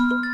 you